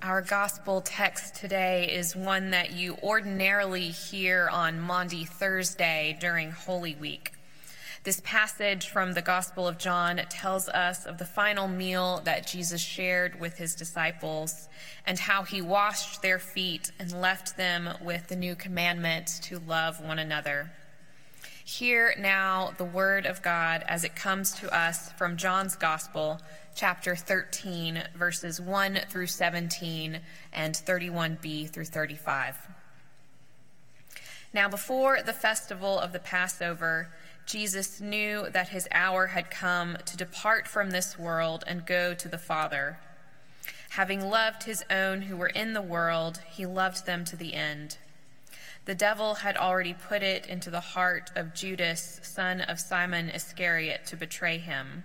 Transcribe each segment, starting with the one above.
Our gospel text today is one that you ordinarily hear on Maundy Thursday during Holy Week. This passage from the Gospel of John tells us of the final meal that Jesus shared with his disciples and how he washed their feet and left them with the new commandment to love one another. Hear now the word of God as it comes to us from John's Gospel, chapter 13, verses 1 through 17 and 31b through 35. Now, before the festival of the Passover, Jesus knew that his hour had come to depart from this world and go to the Father. Having loved his own who were in the world, he loved them to the end. The devil had already put it into the heart of Judas, son of Simon Iscariot, to betray him.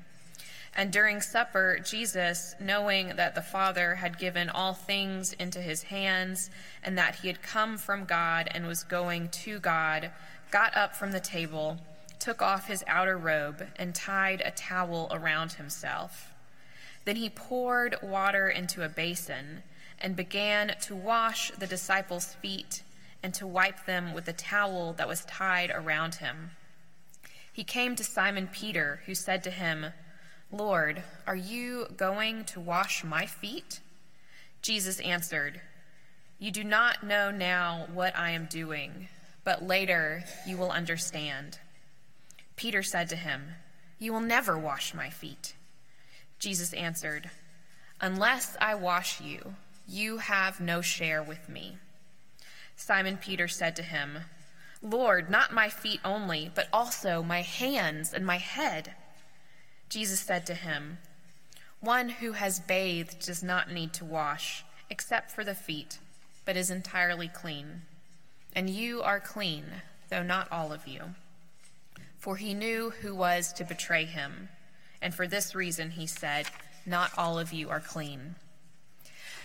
And during supper, Jesus, knowing that the Father had given all things into his hands, and that he had come from God and was going to God, got up from the table, took off his outer robe, and tied a towel around himself. Then he poured water into a basin and began to wash the disciples' feet and to wipe them with the towel that was tied around him. He came to Simon Peter, who said to him, Lord, are you going to wash my feet? Jesus answered, You do not know now what I am doing, but later you will understand. Peter said to him, You will never wash my feet. Jesus answered, Unless I wash you, you have no share with me. Simon Peter said to him, Lord, not my feet only, but also my hands and my head. Jesus said to him, One who has bathed does not need to wash, except for the feet, but is entirely clean. And you are clean, though not all of you. For he knew who was to betray him, and for this reason he said, Not all of you are clean.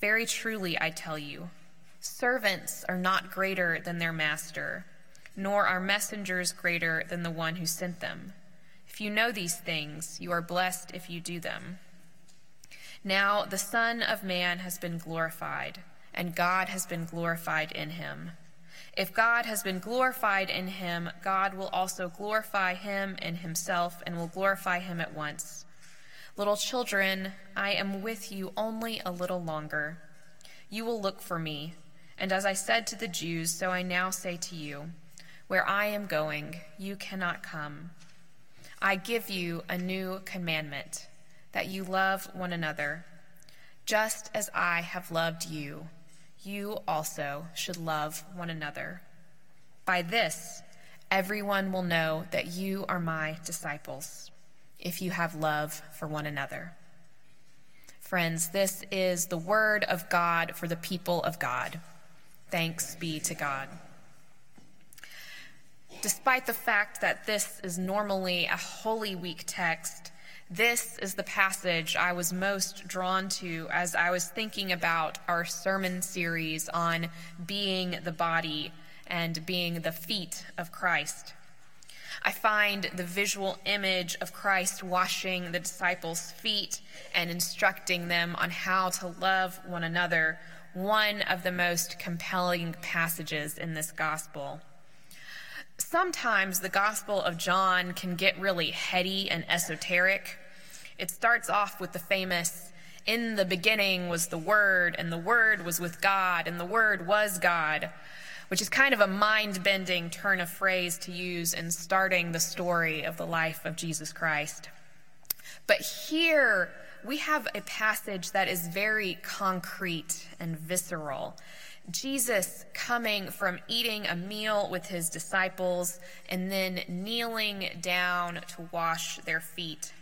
Very truly, I tell you, servants are not greater than their master, nor are messengers greater than the one who sent them. If you know these things, you are blessed if you do them. Now the Son of Man has been glorified, and God has been glorified in him. If God has been glorified in him, God will also glorify him in himself and will glorify him at once. Little children, I am with you only a little longer. You will look for me, and as I said to the Jews, so I now say to you, where I am going, you cannot come. I give you a new commandment, that you love one another. Just as I have loved you, you also should love one another. By this, everyone will know that you are my disciples if you have love for one another. Friends, this is the word of God for the people of God. Thanks be to God. Despite the fact that this is normally a Holy Week text, this is the passage I was most drawn to as I was thinking about our sermon series on being the body and being the feet of Christ. I find the visual image of Christ washing the disciples' feet and instructing them on how to love one another one of the most compelling passages in this gospel. Sometimes the Gospel of John can get really heady and esoteric. It starts off with the famous, In the beginning was the Word, and the Word was with God, and the Word was God which is kind of a mind bending turn of phrase to use in starting the story of the life of Jesus Christ. But here we have a passage that is very concrete and visceral. Jesus coming from eating a meal with his disciples and then kneeling down to wash their feet.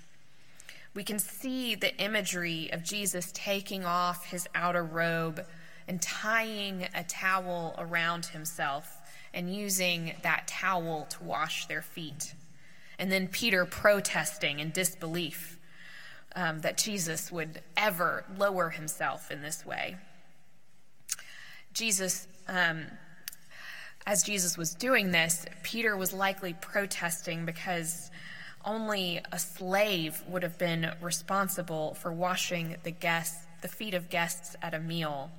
We can see the imagery of Jesus taking off his outer robe and tying a towel around himself and using that towel to wash their feet. And then Peter protesting in disbelief um, that Jesus would ever lower himself in this way. Jesus, um, as Jesus was doing this, Peter was likely protesting because only a slave would have been responsible for washing the guests, the feet of guests at a meal.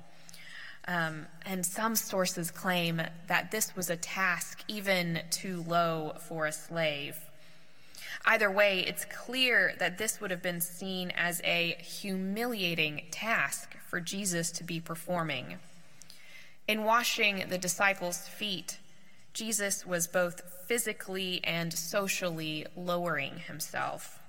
Um, and some sources claim that this was a task even too low for a slave. Either way, it's clear that this would have been seen as a humiliating task for Jesus to be performing. In washing the disciples' feet, Jesus was both physically and socially lowering himself.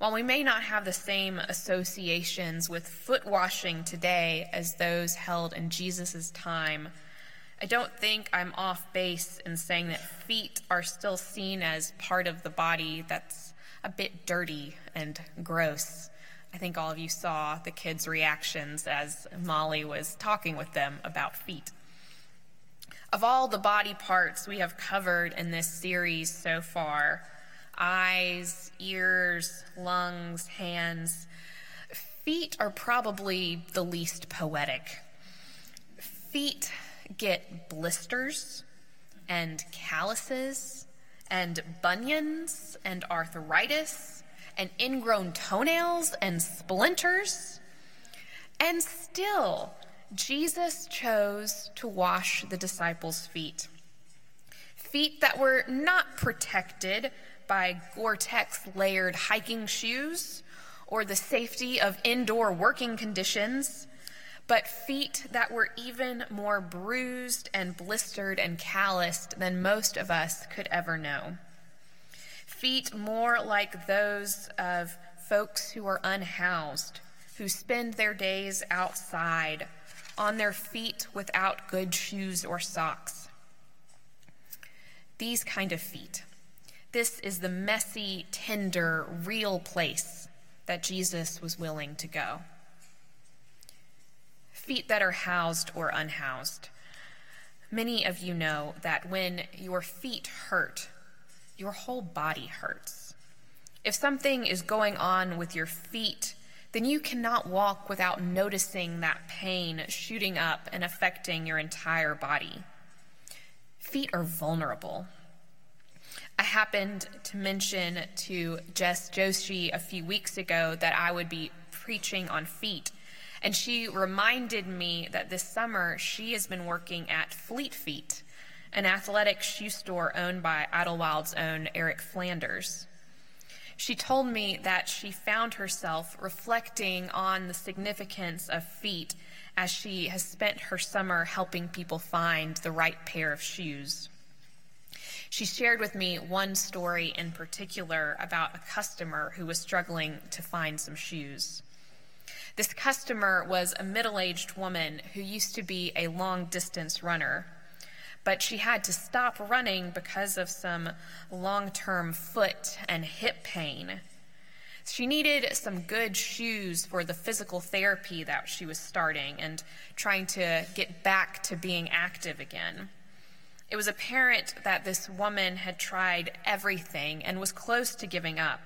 While we may not have the same associations with foot washing today as those held in Jesus' time, I don't think I'm off base in saying that feet are still seen as part of the body that's a bit dirty and gross. I think all of you saw the kids' reactions as Molly was talking with them about feet. Of all the body parts we have covered in this series so far eyes, ears, lungs, hands feet are probably the least poetic. Feet get blisters and calluses and bunions and arthritis and ingrown toenails and splinters. And still, Jesus chose to wash the disciples' feet. Feet that were not protected by Gore Tex layered hiking shoes or the safety of indoor working conditions but feet that were even more bruised and blistered and calloused than most of us could ever know. Feet more like those of folks who are unhoused, who spend their days outside, on their feet without good shoes or socks. These kind of feet. This is the messy, tender, real place that Jesus was willing to go feet that are housed or unhoused. Many of you know that when your feet hurt, your whole body hurts. If something is going on with your feet, then you cannot walk without noticing that pain shooting up and affecting your entire body. Feet are vulnerable. I happened to mention to Jess Joshi a few weeks ago that I would be preaching on feet and she reminded me that this summer she has been working at Fleet Feet, an athletic shoe store owned by Idlewild's own Eric Flanders. She told me that she found herself reflecting on the significance of feet as she has spent her summer helping people find the right pair of shoes. She shared with me one story in particular about a customer who was struggling to find some shoes. This customer was a middle aged woman who used to be a long distance runner, but she had to stop running because of some long term foot and hip pain. She needed some good shoes for the physical therapy that she was starting and trying to get back to being active again. It was apparent that this woman had tried everything and was close to giving up.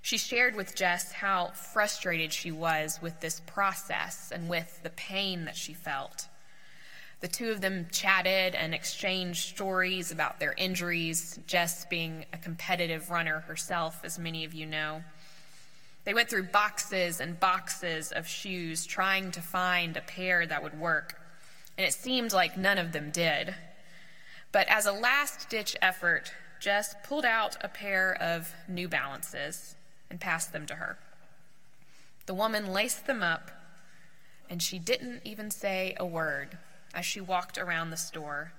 She shared with Jess how frustrated she was with this process and with the pain that she felt. The two of them chatted and exchanged stories about their injuries, Jess being a competitive runner herself, as many of you know. They went through boxes and boxes of shoes trying to find a pair that would work, and it seemed like none of them did. But as a last ditch effort, Jess pulled out a pair of New Balances and passed them to her. The woman laced them up, and she didn't even say a word as she walked around the store.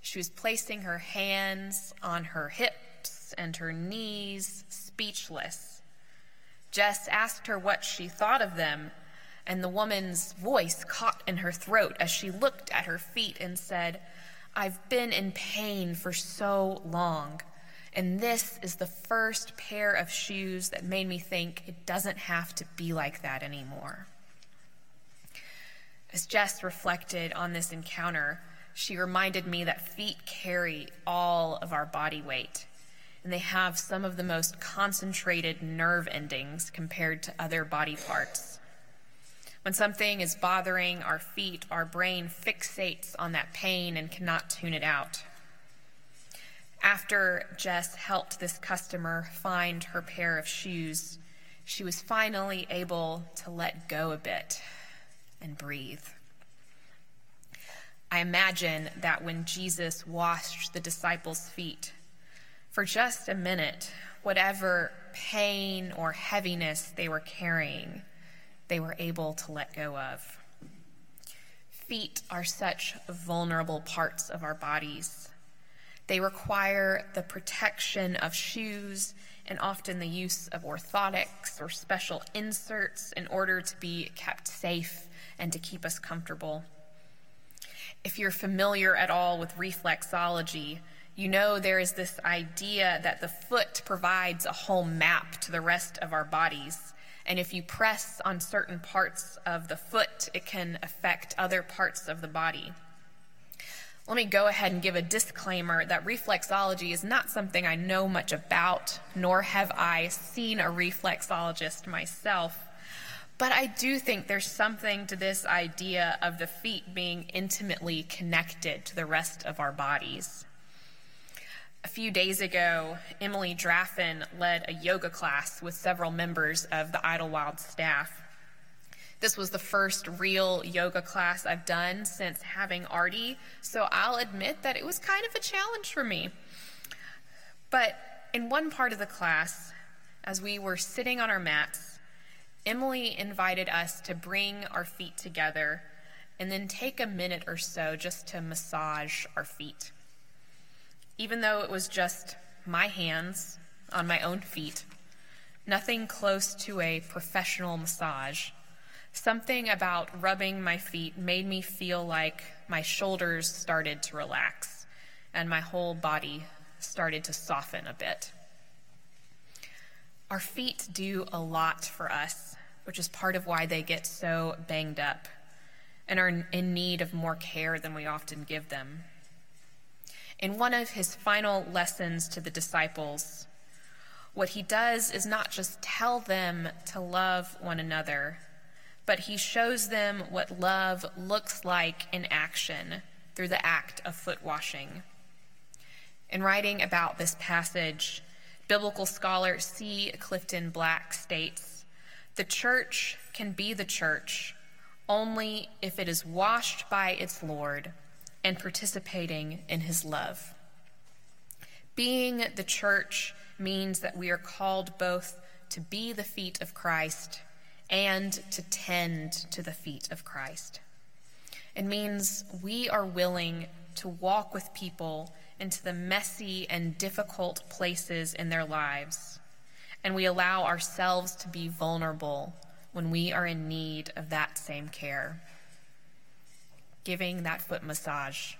She was placing her hands on her hips and her knees, speechless. Jess asked her what she thought of them, and the woman's voice caught in her throat as she looked at her feet and said, I've been in pain for so long And this is the first pair of shoes that made me think it doesn't have to be like that anymore. As Jess reflected on this encounter, she reminded me that feet carry all of our body weight, and they have some of the most concentrated nerve endings compared to other body parts. When something is bothering our feet, our brain fixates on that pain and cannot tune it out. After Jess helped this customer find her pair of shoes, she was finally able to let go a bit and breathe. I imagine that when Jesus washed the disciples' feet, for just a minute, whatever pain or heaviness they were carrying, they were able to let go of. Feet are such vulnerable parts of our bodies. They require the protection of shoes and often the use of orthotics or special inserts in order to be kept safe and to keep us comfortable. If you're familiar at all with reflexology, you know there is this idea that the foot provides a whole map to the rest of our bodies. And if you press on certain parts of the foot, it can affect other parts of the body. Let me go ahead and give a disclaimer that reflexology is not something I know much about, nor have I seen a reflexologist myself. But I do think there's something to this idea of the feet being intimately connected to the rest of our bodies. A few days ago, Emily Draffin led a yoga class with several members of the Idlewild staff. This was the first real yoga class I've done since having Artie, so I'll admit that it was kind of a challenge for me. But in one part of the class, as we were sitting on our mats, Emily invited us to bring our feet together and then take a minute or so just to massage our feet. Even though it was just my hands on my own feet, nothing close to a professional massage, something about rubbing my feet made me feel like my shoulders started to relax and my whole body started to soften a bit. Our feet do a lot for us, which is part of why they get so banged up and are in need of more care than we often give them. In one of his final lessons to the disciples, what he does is not just tell them to love one another, but he shows them what love looks like in action through the act of foot washing. In writing about this passage, biblical scholar C. Clifton Black states The church can be the church only if it is washed by its Lord and participating in his love. Being the church means that we are called both to be the feet of Christ and to tend to the feet of Christ. It means we are willing to walk with people into the messy and difficult places in their lives, and we allow ourselves to be vulnerable when we are in need of that same care. Giving that foot massage,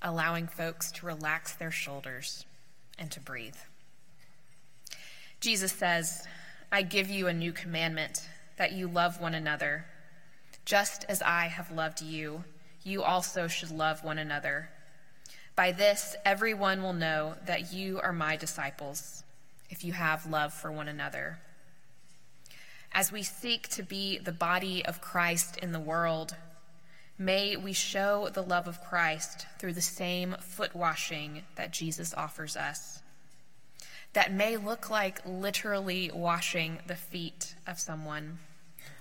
allowing folks to relax their shoulders and to breathe. Jesus says, I give you a new commandment that you love one another. Just as I have loved you, you also should love one another. By this, everyone will know that you are my disciples, if you have love for one another. As we seek to be the body of Christ in the world, may we show the love of Christ through the same foot washing that Jesus offers us. That may look like literally washing the feet of someone,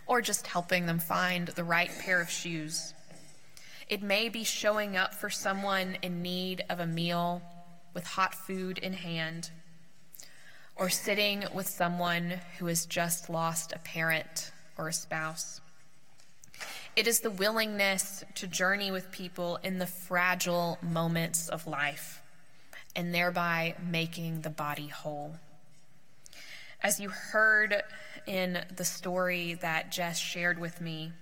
or just helping them find the right pair of shoes it may be showing up for someone in need of a meal with hot food in hand, or sitting with someone who has just lost a parent or a spouse. It is the willingness to journey with people in the fragile moments of life and thereby making the body whole. As you heard in the story that Jess shared with me,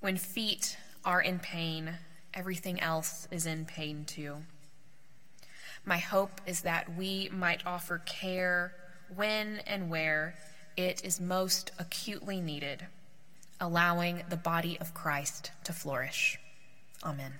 when feet are in pain, everything else is in pain too. My hope is that we might offer care when and where it is most acutely needed, allowing the body of Christ to flourish. Amen.